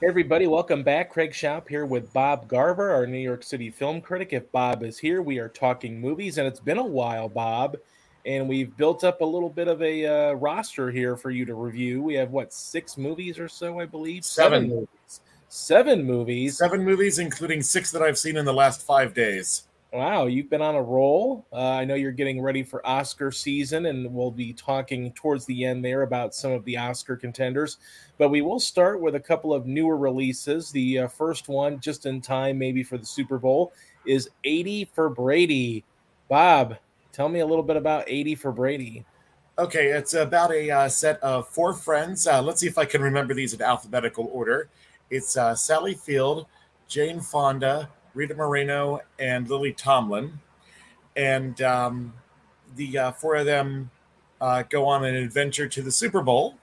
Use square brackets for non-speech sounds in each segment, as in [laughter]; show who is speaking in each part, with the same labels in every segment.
Speaker 1: Hey everybody, welcome back. Craig Shoup here with Bob Garver, our New York City film critic. If Bob is here, we are talking movies, and it's been a while, Bob, and we've built up a little bit of a uh, roster here for you to review. We have what six movies or so, I believe.
Speaker 2: Seven.
Speaker 1: movies. Seven movies.
Speaker 2: Seven movies, including six that I've seen in the last five days.
Speaker 1: Wow, you've been on a roll. Uh, I know you're getting ready for Oscar season, and we'll be talking towards the end there about some of the Oscar contenders. But we will start with a couple of newer releases. The uh, first one, just in time maybe for the Super Bowl, is 80 for Brady. Bob, tell me a little bit about 80 for Brady.
Speaker 2: Okay, it's about a uh, set of four friends. Uh, let's see if I can remember these in alphabetical order. It's uh, Sally Field, Jane Fonda, Rita Moreno, and Lily Tomlin. And um, the uh, four of them uh, go on an adventure to the Super Bowl.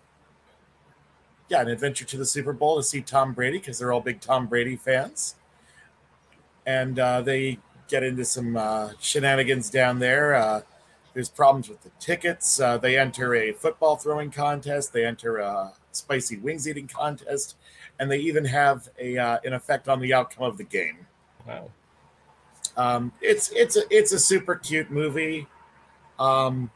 Speaker 2: Yeah, an adventure to the Super Bowl to see Tom Brady because they're all big Tom Brady fans. And uh, they get into some uh, shenanigans down there. Uh, there's problems with the tickets. Uh, they enter a football throwing contest. They enter a spicy wings eating contest, and they even have a an effect on the outcome of the game.
Speaker 1: Wow.
Speaker 2: Um, it's it's a it's a super cute movie. Um,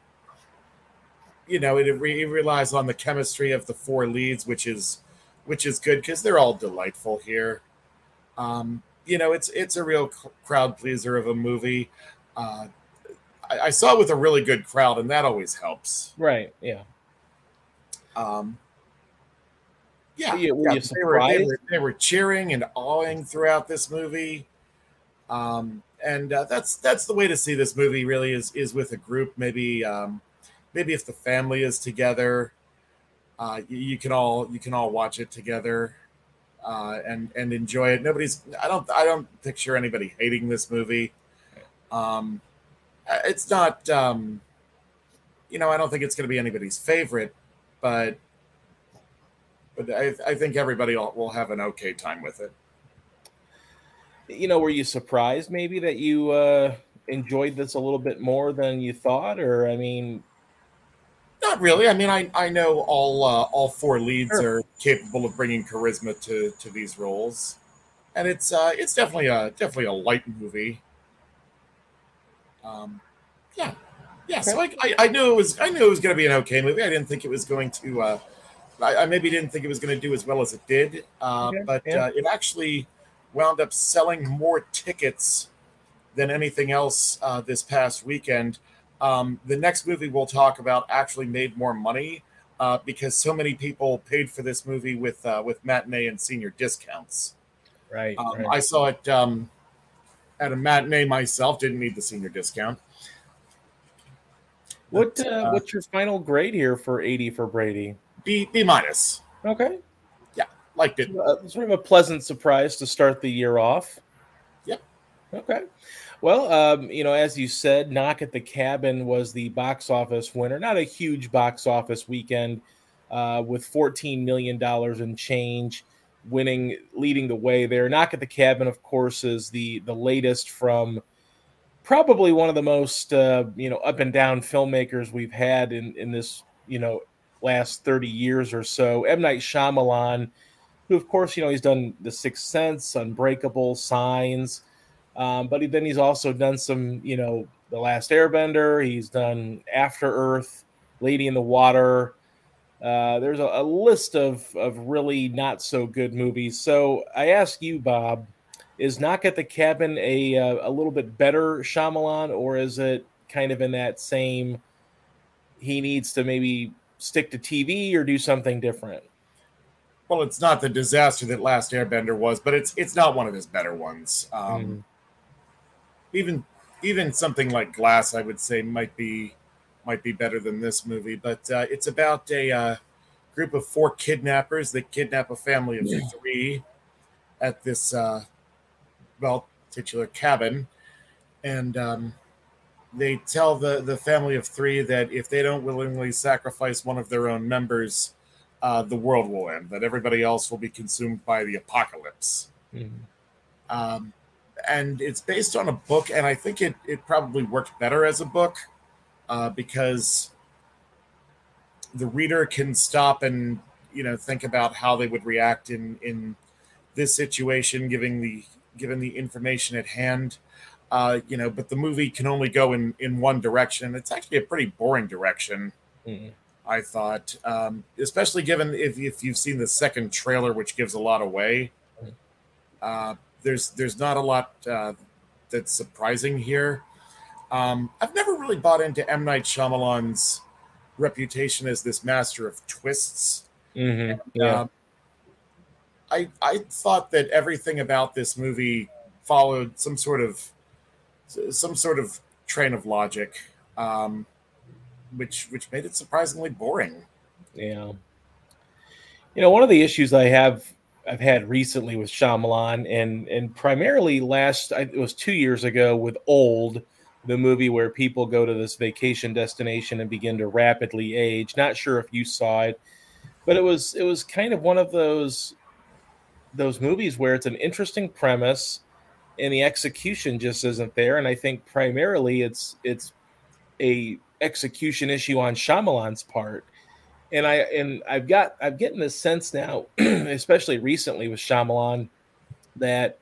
Speaker 2: you know, it, re- it relies on the chemistry of the four leads, which is which is good because they're all delightful here. Um, you know, it's it's a real crowd pleaser of a movie. Uh, I, I saw it with a really good crowd, and that always helps.
Speaker 1: Right. Yeah.
Speaker 2: Um, yeah,
Speaker 1: Were you- were
Speaker 2: yeah, they, were, they, were, they were cheering and awing throughout this movie. Um, and uh, that's that's the way to see this movie. Really, is is with a group. Maybe um, maybe if the family is together, uh, you, you can all you can all watch it together uh, and and enjoy it. Nobody's. I don't. I don't picture anybody hating this movie. Um, it's not. Um, you know, I don't think it's going to be anybody's favorite, but but I, I think everybody will, will have an okay time with it.
Speaker 1: You know, were you surprised maybe that you uh, enjoyed this a little bit more than you thought? Or, I mean,
Speaker 2: Not really. I mean, I, I know all uh, all four leads
Speaker 1: Sure.
Speaker 2: are capable of bringing charisma to, to these roles, and it's uh, it's definitely a definitely a light movie. Um, yeah, yeah. So I, I, I knew it was I knew it was going to be an okay movie. I didn't think it was going to. Uh, I, I maybe didn't think it was going to do as well as it did, uh,
Speaker 1: Okay,
Speaker 2: but
Speaker 1: yeah.
Speaker 2: uh, it actually wound up selling more tickets than anything else uh, this past weekend. Um, the next movie we'll talk about actually made more money uh, because so many people paid for this movie with uh, with matinee and senior discounts.
Speaker 1: right.
Speaker 2: Um,
Speaker 1: right.
Speaker 2: I saw it um, at a matinee myself. Didn't need the senior discount.
Speaker 1: What
Speaker 2: But,
Speaker 1: uh,
Speaker 2: uh,
Speaker 1: what's your final grade here for 80 for Brady?
Speaker 2: B B minus.
Speaker 1: Okay.
Speaker 2: Liked it.
Speaker 1: Uh, sort of a pleasant surprise to start the year off.
Speaker 2: Yep.
Speaker 1: Okay. Well, um, you know, as you said, Knock at the Cabin was the box office winner. Not a huge box office weekend uh, with $14 million in change winning, leading the way there. Knock at the Cabin, of course, is the, the latest from probably one of the most, uh, you know, up and down filmmakers we've had in, in this, you know, last 30 years or so. M. Night Shyamalan, who, of course, you know, he's done The Sixth Sense, Unbreakable, Signs, um, but he, then he's also done some, you know, The Last Airbender. He's done After Earth, Lady in the Water. Uh, there's a, a list of of really not so good movies. So I ask you, Bob, is Knock at the Cabin a uh, a little bit better Shyamalan, or is it kind of in that same? He needs to maybe stick to TV or do something different.
Speaker 2: Well, it's not the disaster that Last Airbender was, but it's it's not one of his better ones. Um,
Speaker 1: Mhm.
Speaker 2: Even even something like Glass, I would say, might be might be better than this movie. But uh, it's about a uh, group of four kidnappers that kidnap a family of three at this uh, well titular cabin, and um, they tell the the family of three that if they don't willingly sacrifice one of their own members, uh, the world will end. That everybody else will be consumed by the apocalypse.
Speaker 1: Mhm.
Speaker 2: Um, and it's based on a book, and I think it it probably worked better as a book uh, because the reader can stop and you know think about how they would react in in this situation, given the given the information at hand. Uh, you know, but the movie can only go in in one direction. It's actually a pretty boring direction. Mm-hmm. I thought, um, especially given if, if you've seen the second trailer, which gives a lot away. Uh, there's there's not a lot uh, that's surprising here. Um, I've never really bought into M Night Shyamalan's reputation as this master of twists.
Speaker 1: Mm-hmm. Yeah. Um,
Speaker 2: I I thought that everything about this movie followed some sort of some sort of train of logic, um, which which made it surprisingly boring.
Speaker 1: Yeah. You know, one of the issues I have I've had recently with Shyamalan, and and primarily last it was two years ago with Old, the movie where people go to this vacation destination and begin to rapidly age. Not sure if you saw it, but it was it was kind of one of those those movies where it's an interesting premise and the execution just isn't there. And I think primarily it's it's a execution issue on Shyamalan's part. And I and I've got I'm getting this sense now, [clears throat] especially recently with Shyamalan, that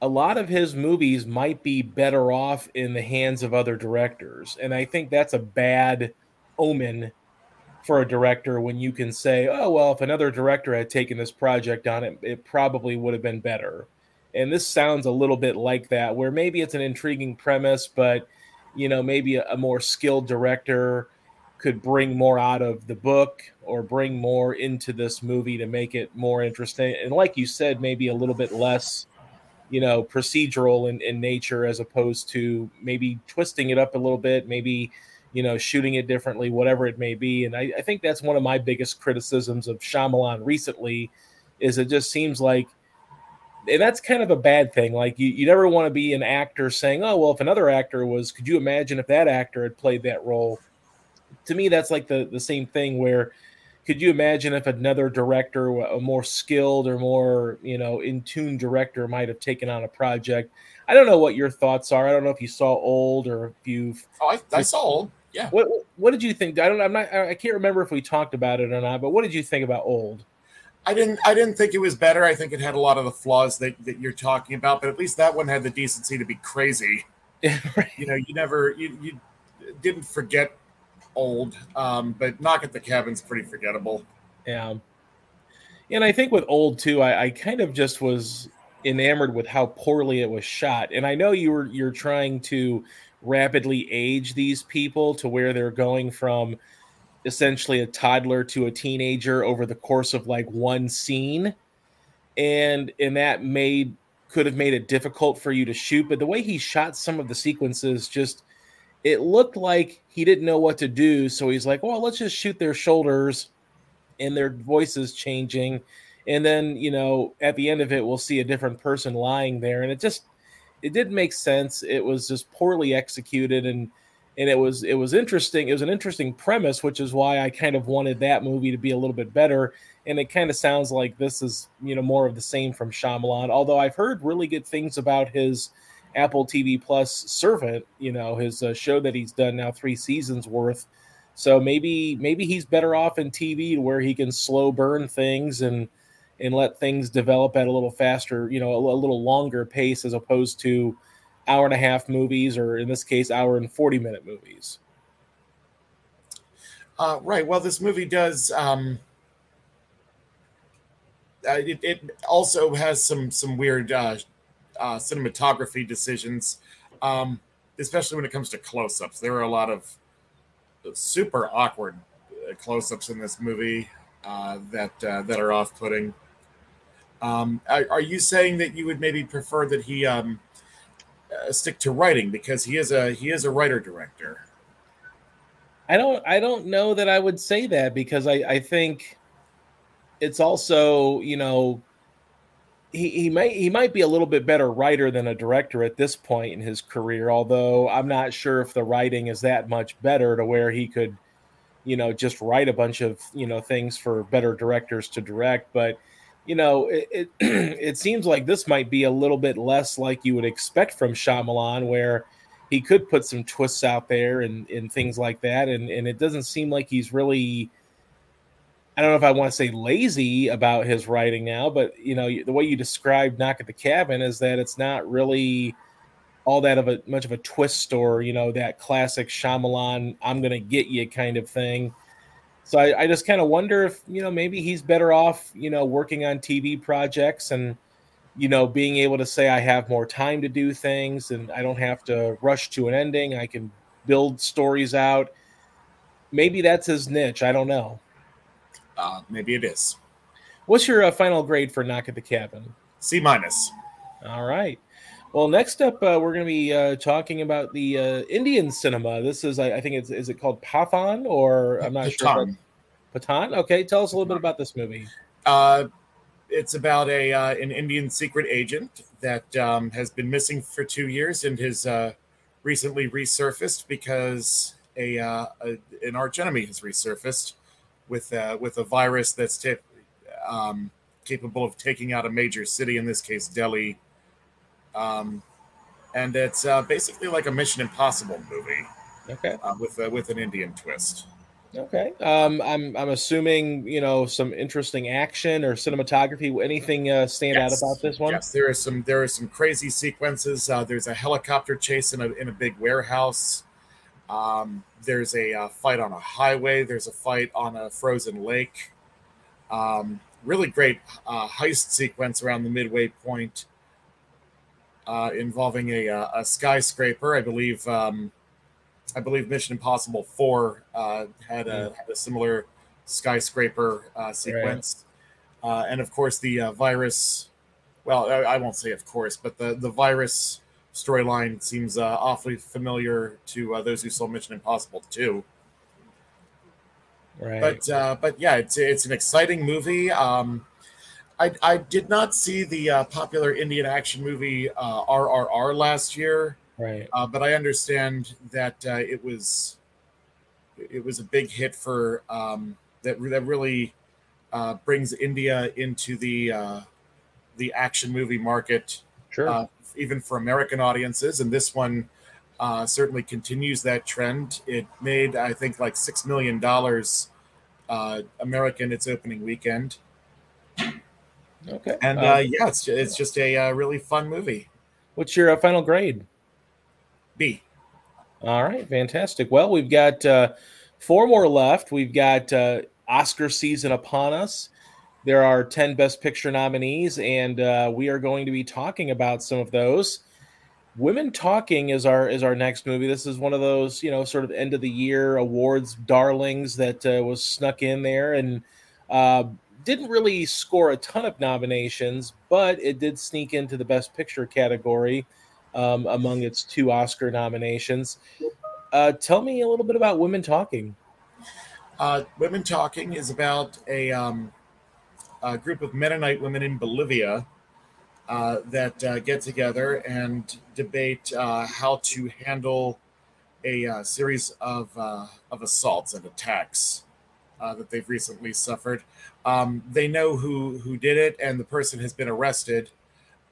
Speaker 1: a lot of his movies might be better off in the hands of other directors. And I think that's a bad omen for a director when you can say, oh, well, if another director had taken this project on, it, it probably would have been better. And this sounds a little bit like that, where maybe it's an intriguing premise, but you know, maybe a, a more skilled director could bring more out of the book or bring more into this movie to make it more interesting. And like you said, maybe a little bit less, you know, procedural in, in nature as opposed to maybe twisting it up a little bit, maybe you know, shooting it differently, whatever it may be. And I, I think that's one of my biggest criticisms of Shyamalan recently is it just seems like and that's kind of a bad thing. Like you, you never want to be an actor saying, "Oh, well, if another actor was, could you imagine if that actor had played that role?" To me, that's like the the same thing. Where could you imagine if another director, a more skilled or more you know in tune director, might have taken on a project? I don't know what your thoughts are. I don't know if you saw Old or if you've.
Speaker 2: Oh, I, I saw Old. Yeah.
Speaker 1: What What did you think? I don't. I'm not. I can't remember if we talked about it or not. But what did you think about Old?
Speaker 2: I didn't. I didn't think it was better. I think it had a lot of the flaws that, that you're talking about. But at least that one had the decency to be crazy. [laughs] right. You know, you never. You you didn't forget Old. Um, but Knock at the Cabin's pretty forgettable.
Speaker 1: Yeah. And I think with Old too, I, I kind of just was enamored with how poorly it was shot. And I know you were you're trying to rapidly age these people to where they're going from essentially a toddler to a teenager over the course of like one scene. And and that made could have made it difficult for you to shoot but the way he shot some of the sequences just it looked like he didn't know what to do. So he's like well let's just shoot their shoulders and their voices changing. And then you know at the end of it we'll see a different person lying there. And it just it didn't make sense. It was just poorly executed. And and it was it was interesting. It was an interesting premise, which is why I kind of wanted that movie to be a little bit better. And it kind of sounds like this is you know more of the same from Shyamalan. Although I've heard really good things about his Apple TV Plus Servant, you know, his uh, show that he's done now three seasons worth. So maybe maybe he's better off in TV where he can slow burn things and and let things develop at a little faster, you know, a, a, little longer pace as opposed to hour and a half movies, or in this case, hour and 40 minute movies.
Speaker 2: Uh, right. Well, this movie does. Um, uh, it, it, also has some some weird uh, uh, cinematography decisions, um, especially when it comes to close-ups. There are a lot of super awkward uh, close-ups in this movie uh, that that are off-putting. Um, are, are, you saying that you would maybe prefer that he um, uh, stick to writing because he is a he is a writer director?
Speaker 1: I don't I don't know that I would say that because I I think it's also you know he, he might he might be a little bit better writer than a director at this point in his career although i'm not sure if the writing is that much better to where he could you know just write a bunch of you know things for better directors to direct but you know, it, it, [clears throat] it seems like this might be a little bit less like you would expect from Shyamalan, where he could put some twists out there and, and things like that. And, and it doesn't seem like he's really I don't know if I want to say lazy about his writing now, but you know, the way you describe Knock at the Cabin is that it's not really all that of a much of a twist or you know that classic Shyamalan "I'm gonna get you" kind of thing. So I, I just kind of wonder if you know maybe he's better off you know working on TV projects and you know being able to say I have more time to do things and I don't have to rush to an ending. I can build stories out. Maybe that's his niche. I don't know.
Speaker 2: Uh, maybe it is.
Speaker 1: What's your uh, final grade for Knock at the Cabin?
Speaker 2: C minus.
Speaker 1: All right. Well, next up, uh, we're going to be uh, talking about the uh, Indian cinema. This is, I, I, think, it's is it called Pathaan or I'm not sure. Pathaan. Okay, tell us a little bit about this movie.
Speaker 2: Uh, it's about a uh, an Indian secret agent that um, has been missing for two years and has uh, recently resurfaced because a, a, an arch enemy has resurfaced with with a virus that's t- um, capable of taking out a major city. In this case, Delhi um, and it's uh, basically like a Mission Impossible movie.
Speaker 1: Okay.
Speaker 2: Uh, with uh, with an Indian twist.
Speaker 1: Okay. Um, I'm I'm assuming you know some interesting action or cinematography. Anything uh, stand yes. out about this one?
Speaker 2: Yes, there are some there are some crazy sequences. Uh, there's a helicopter chase in a in a big warehouse. Um, there's a uh, fight on a highway. There's a fight on a frozen lake. Um, really great uh, heist sequence around the midway point uh, involving a, uh, a, skyscraper. I believe um, I believe Mission Impossible Four uh, had, a, had, a, similar skyscraper uh, sequence, right. Uh, and of course the uh, virus. Well, I, I, won't say of course, but the the virus storyline seems awfully familiar to those who saw Mission Impossible Two. Right. But but yeah, it's it's an exciting movie. Um, I, I did not see the uh, popular Indian action movie uh, RRR last year,
Speaker 1: right?
Speaker 2: Uh, but I understand that uh, it was it was a big hit for um, that that really uh, brings India into the uh, the action movie market,
Speaker 1: sure.
Speaker 2: even for American audiences. And this one certainly continues that trend. It made I think like six million dollars American its opening weekend.
Speaker 1: Okay.
Speaker 2: And uh, uh, yeah, it's just, it's just a uh, really fun movie.
Speaker 1: What's your uh, final grade?
Speaker 2: B.
Speaker 1: All right, fantastic. Well, we've got uh, four more left. We've got uh, Oscar season upon us. There are 10 Best Picture nominees, and uh, we are going to be talking about some of those. Women Talking is our is our next movie. This is one of those, you know, sort of end of the year awards darlings that uh, was snuck in there, and didn't really score a ton of nominations, but it did sneak into the Best Picture category um, among its two Oscar nominations. Uh, tell me a little bit about Women Talking.
Speaker 2: Uh, women Talking is about a, um, a, group of Mennonite women in Bolivia uh, that uh, get together and debate uh, how to handle a uh, series of, of assaults and attacks uh, that they've recently suffered. Um, they know who who did it, and the person has been arrested.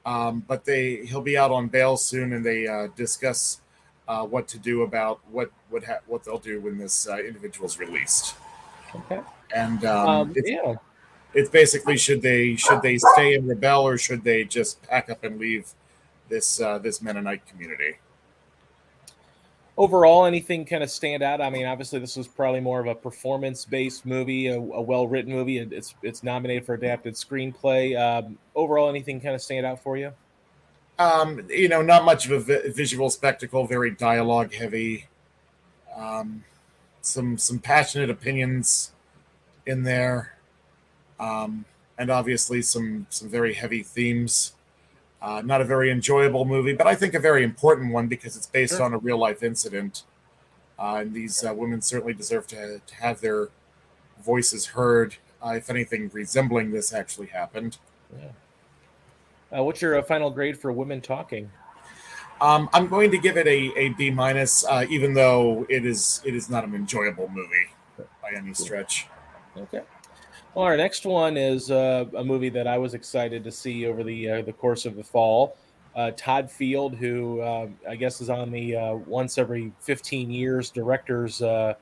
Speaker 2: Um, but they he'll be out on bail soon, and they uh, discuss uh, what to do about what what ha- what they'll do when this uh, individual's released.
Speaker 1: Okay.
Speaker 2: And um, um, it's, yeah, it's basically should they should they stay and rebel or should they just pack up and leave this uh, this Mennonite community?
Speaker 1: Overall anything kind of stand out? I mean obviously this was probably more of a performance based movie a, a well written movie it's it's nominated for adapted screenplay. Um, overall anything kind of stand out for you?
Speaker 2: Um, you know not much of a vi- visual spectacle very dialogue heavy. Um, some some passionate opinions in there. Um, and obviously some some very heavy themes uh, not a very enjoyable movie, but I think a very important one because it's based sure. on a real life incident. Uh, and these uh, women certainly deserve to, to, have their voices heard. Uh, if anything resembling this actually happened.
Speaker 1: Yeah. Uh, what's your uh, final grade for Women Talking?
Speaker 2: Um, I'm going to give it a, a B minus, even though it is it is not an enjoyable movie by any stretch.
Speaker 1: Okay. Well, our next one is uh, a movie that I was excited to see over the uh, the course of the fall. Uh, Todd Field, who uh, I guess is on the uh, once every 15 years directors uh,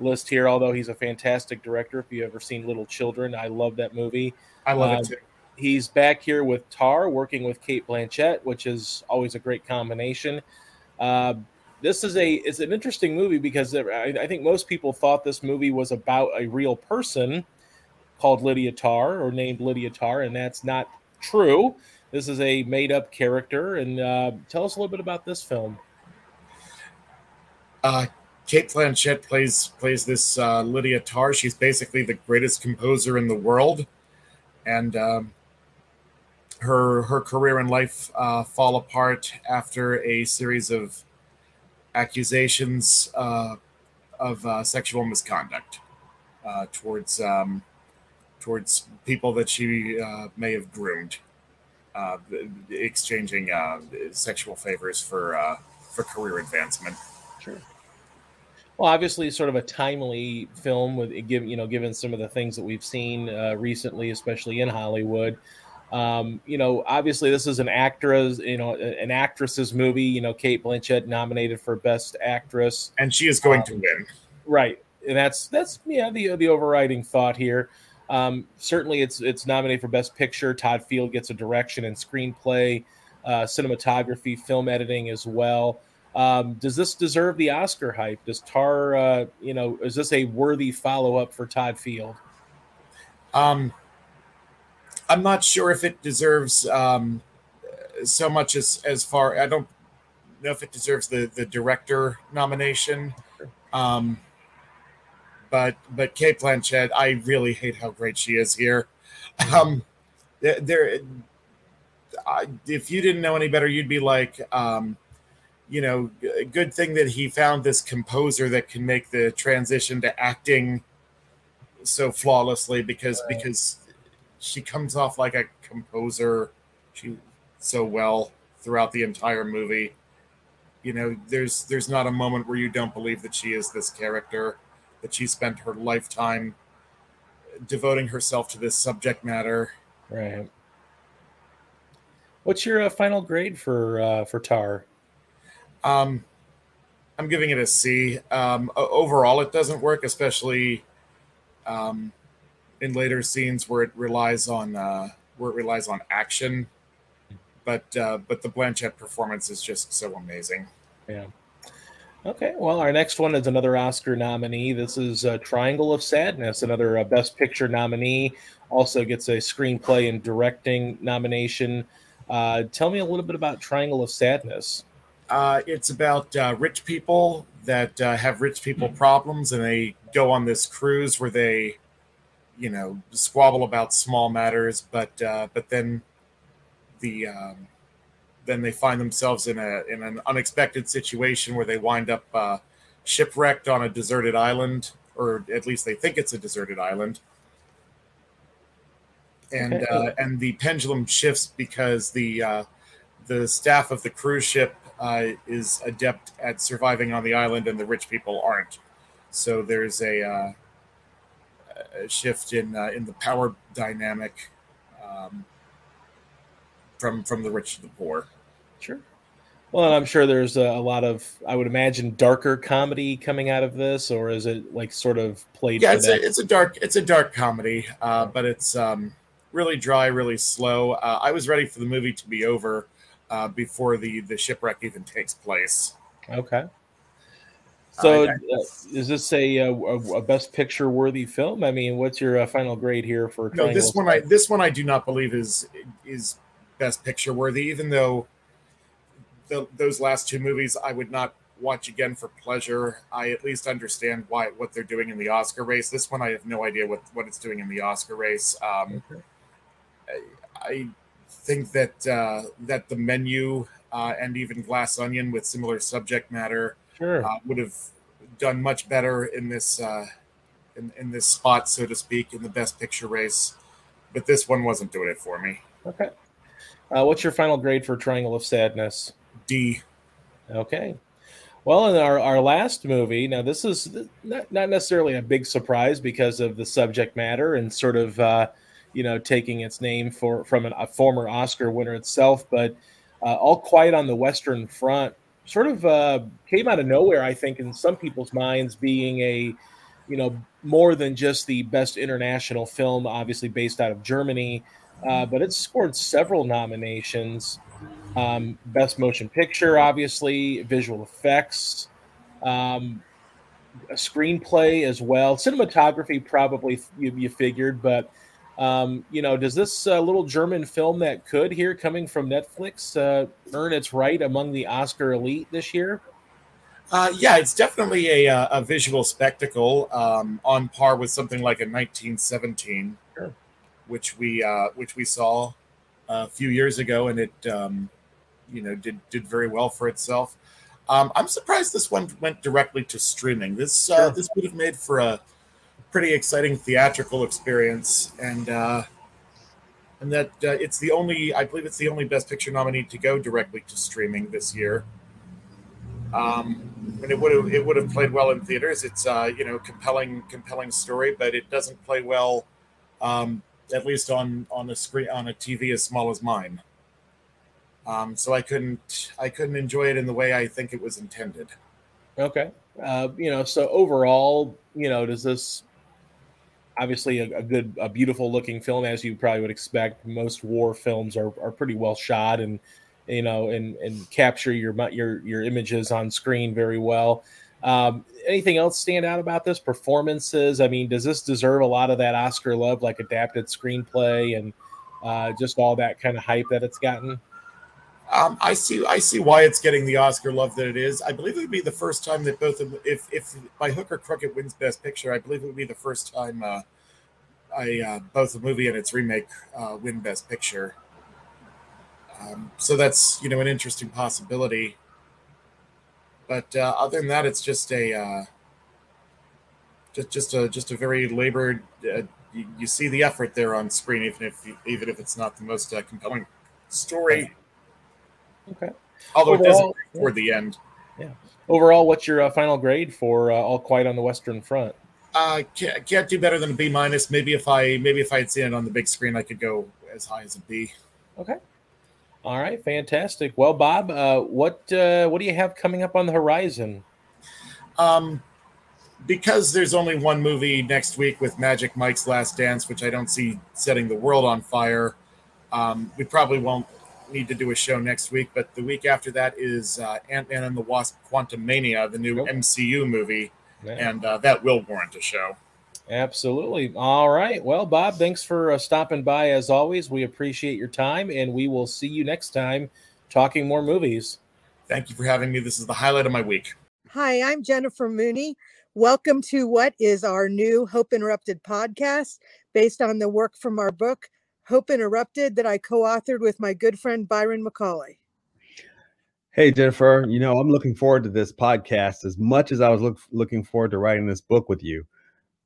Speaker 1: list here. Although he's a fantastic director. If you ever seen Little Children, I love that movie.
Speaker 2: I love um, it too.
Speaker 1: He's back here with Tar, working with Cate Blanchett, which is always a great combination. Uh, this is a it's an interesting movie because I, I, think most people thought this movie was about a real person called Lydia Tar or named Lydia Tar, and that's not true. This is a made up character. And uh, tell us a little bit about this film.
Speaker 2: Uh, Cate Blanchett plays plays this uh, Lydia Tar. She's basically the greatest composer in the world, and um, her her career and life uh, fall apart after a series of accusations uh, of uh, sexual misconduct uh, towards um, towards people that she uh, may have groomed, uh, exchanging uh, sexual favors for for career advancement.
Speaker 1: Sure. Well, obviously, sort of a timely film with given you know given some of the things that we've seen recently, especially in Hollywood. Um, you know, obviously this is an actress, you know, an actress's movie. You know, Cate Blanchett nominated for Best Actress,
Speaker 2: and she is going um, to win.
Speaker 1: Right, and that's that's yeah the the overriding thought here. Um, certainly, it's it's nominated for Best Picture. Todd Field gets a direction and screenplay, uh, cinematography, film editing as well. Um, does this deserve the Oscar hype? Does Tar, uh, you know, is this a worthy follow up for Todd Field?
Speaker 2: Um, I'm not sure if it deserves um, so much as as far. I don't know if it deserves the the director nomination. Um, but but Cate Blanchett, I really hate how great she is here. Um, there, I, if you didn't know any better, you'd be like, um, you know, good thing that he found this composer that can make the transition to acting so flawlessly because right. because she comes off like a composer she so well throughout the entire movie you know there's there's not a moment where you don't believe that she is this character that she spent her lifetime devoting herself to this subject matter
Speaker 1: right what's your uh, final grade for uh, for tar
Speaker 2: um i'm giving it a c um overall it doesn't work especially um in later scenes where it relies on uh, where it relies on action. But uh, but the Blanchett performance is just so amazing.
Speaker 1: Yeah. Okay, well, our next one is another Oscar nominee. This is uh, Triangle of Sadness, another uh, Best Picture nominee. Also gets a screenplay and directing nomination. Uh, tell me a little bit about Triangle of Sadness.
Speaker 2: Uh, it's about uh, rich people that uh, have rich people mm-hmm. problems, and they go on this cruise where they you know squabble about small matters, but uh, but then the um, then they find themselves in a in an unexpected situation where they wind up uh, shipwrecked on a deserted island, or at least they think it's a deserted island. And uh, and the pendulum shifts because the uh, the staff of the cruise ship uh, is adept at surviving on the island, and the rich people aren't. So there's a uh, a shift in uh, in the power dynamic um, from from the rich to the poor.
Speaker 1: Sure. Well, and I'm sure there's a, a, lot of, I would imagine, darker comedy coming out of this, or is it like sort of played?
Speaker 2: Yeah, it's a, it's a dark it's a dark comedy, uh, but it's um, really dry, really slow. Uh, I was ready for the movie to be over uh, before the the shipwreck even takes place.
Speaker 1: Okay. So, uh, is this a, a, a, best picture worthy film? I mean, what's your uh, final grade here for?
Speaker 2: No, this one I this one I do not believe is is best picture worthy. Even though the, those last two movies I would not watch again for pleasure. I at least understand why what they're doing in the Oscar race. This one I have no idea what what it's doing in the Oscar race. Um, okay. I, I, think that uh, that the menu uh, and even Glass Onion with similar subject matter sure. uh, would have done much better in this uh, in, in this spot, so to speak, in the best picture race. But this one wasn't doing it for me.
Speaker 1: Okay. Uh, what's your final grade for Triangle of Sadness?
Speaker 2: D.
Speaker 1: Okay. Well, in our, our last movie, now this is not, not necessarily a big surprise because of the subject matter and sort of, uh, you know, taking its name for from an, a former Oscar winner itself, but uh, All Quiet on the Western Front sort of uh, came out of nowhere, I think, in some people's minds, being a you know, more than just the best international film, obviously based out of Germany, uh, but it's scored several nominations. Um, best motion picture, obviously, visual effects, um, a screenplay as well. Cinematography, probably you, you figured, but um, you know, does this uh, little German film that could here coming from Netflix uh, earn its right among the Oscar elite this year?
Speaker 2: Uh, yeah, it's definitely a, uh, a visual spectacle um, on par with something like a 1917, sure. Which we uh, which we saw a few years ago, and it um, you know did did very well for itself. Um, I'm surprised this one went directly to streaming. This uh, sure. this would have made for a pretty exciting theatrical experience, and uh, and that uh, it's the only I believe it's the only Best Picture nominee to go directly to streaming this year. Um, and it would have it would have played well in theaters. It's uh, you know compelling compelling story, but it doesn't play well, um, at least on on a screen on a TV as small as mine. Um, so I couldn't I couldn't enjoy it in the way I think it was intended.
Speaker 1: Okay, uh, you know, so overall, you know, does this obviously a, a, good, a beautiful looking film as you probably would expect. Most war films are, are pretty well shot and you know and and capture your your your images on screen very well. Um, anything else stand out about this performances? I mean, does this deserve a lot of that Oscar love, like adapted screenplay and uh, just all that kind of hype that it's gotten?
Speaker 2: Um, I see. I see why it's getting the Oscar love that it is. I believe it would be the first time that both, of, if if by hook or crook it wins Best Picture, I believe it would be the first time uh, I uh, both the movie and its remake uh, win Best Picture. Um, so that's you know an interesting possibility. But uh, other than that, it's just a uh, just just a just a very labored. Uh, you, you, see the effort there on screen, even if even if it's not the most uh, compelling story.
Speaker 1: Okay.
Speaker 2: Although Overall, it doesn't toward the end.
Speaker 1: Yeah. Overall, what's your uh, final grade for All Quiet on the Western Front?
Speaker 2: Uh, can't, can't do better than a B minus. Maybe if I maybe if I had seen it on the big screen, I could go as high as a B.
Speaker 1: Okay. All right, fantastic. Well, Bob, uh, what uh, what do you have coming up on the horizon?
Speaker 2: Um, because there's only one movie next week with Magic Mike's Last Dance, which I don't see setting the world on fire. Um, we probably won't need to do a show next week, but the week after that is uh, Ant Man and the Wasp: Quantumania, the new nope. MCU movie, and uh, that will warrant a show.
Speaker 1: Absolutely. All right. Well, Bob, thanks for uh, stopping by as always. We appreciate your time, and we will see you next time talking more movies.
Speaker 2: Thank you for having me. This is the highlight of my week.
Speaker 3: Hi, I'm Jennifer Mooney. Welcome to what is our new Hope Interrupted podcast based on the work from our book, Hope Interrupted, that I co authored with my good friend Byron McCauley.
Speaker 4: Hey, Jennifer, you know, I'm looking forward to this podcast as much as I was look, looking forward to writing this book with you